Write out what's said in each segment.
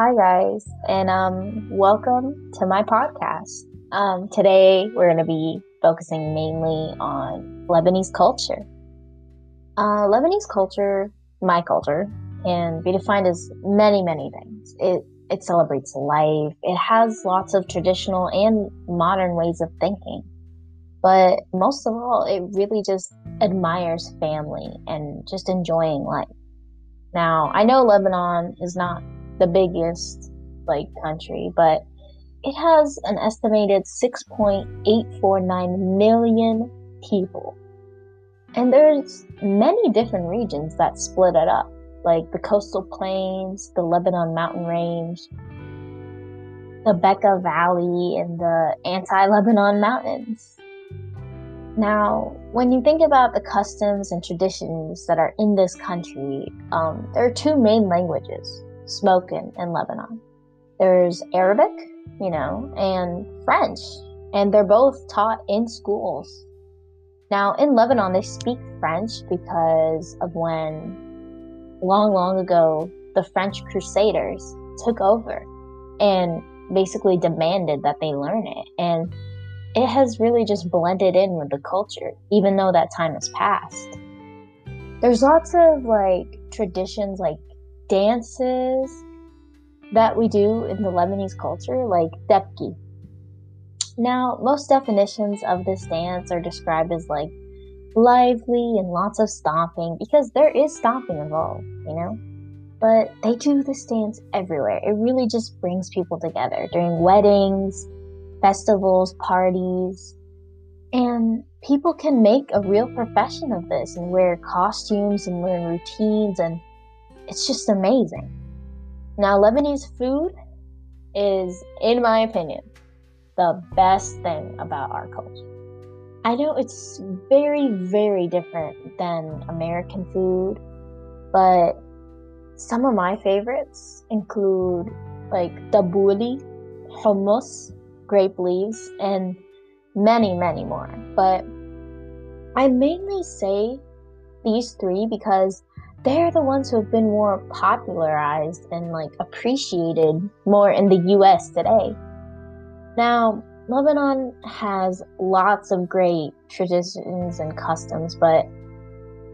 Hi, guys, and um, welcome to my podcast. Um, today, we're going to be focusing mainly on Lebanese culture. Uh, Lebanese culture, my culture, can be defined as many, many things. It it celebrates life. It has lots of traditional and modern ways of thinking. But most of all, it really just admires family and just enjoying life. Now, I know Lebanon is not the biggest like country, but it has an estimated 6.849 million people. And there's many different regions that split it up, like the coastal plains, the Lebanon mountain range, the Bekaa Valley, and the anti-Lebanon mountains. Now, when you think about the customs and traditions that are in this country, um, there are two main languages spoken in Lebanon. There's Arabic, you know, and French, and they're both taught in schools. Now, in Lebanon, they speak French because of when, long, long ago, the French Crusaders took over and basically demanded that they learn it. And it has really just blended in with the culture, even though that time has passed. There's lots of like traditions like dances that we do in the Lebanese culture, like debki. Now, most definitions of this dance are described as like lively and lots of stomping because there is stomping involved, you know? But they do this dance everywhere. It really just brings people together during weddings, festivals, parties. And people can make a real profession of this and wear costumes and learn routines and it's just amazing. Now, Lebanese food is, in my opinion, the best thing about our culture. I know it's very, very different than American food, but some of my favorites include like tabbouleh, hummus, grape leaves, and many, many more. But I mainly say these three because they're the ones who have been more popularized and like appreciated more in the US today. Now, Lebanon has lots of great traditions and customs, but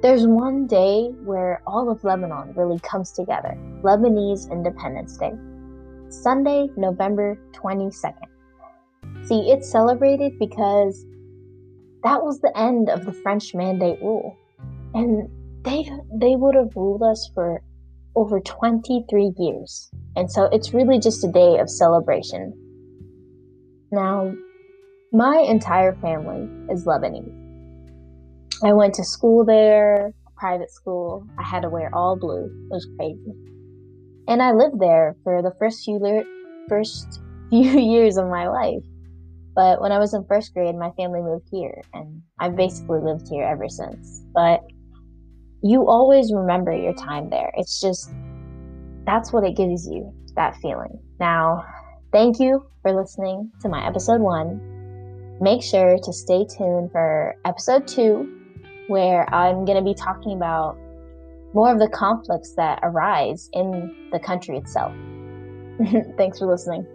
there's one day where all of Lebanon really comes together Lebanese Independence Day, Sunday, November 22nd. See, it's celebrated because that was the end of the French Mandate rule. And they they would have ruled us for over 23 years. And so it's really just a day of celebration. Now, my entire family is Lebanese. I went to school there, private school. I had to wear all blue. It was crazy. And I lived there for the first few le- first few years of my life. But when I was in first grade, my family moved here, and I've basically lived here ever since. But you always remember your time there. It's just that's what it gives you that feeling. Now, thank you for listening to my episode one. Make sure to stay tuned for episode two, where I'm going to be talking about more of the conflicts that arise in the country itself. Thanks for listening.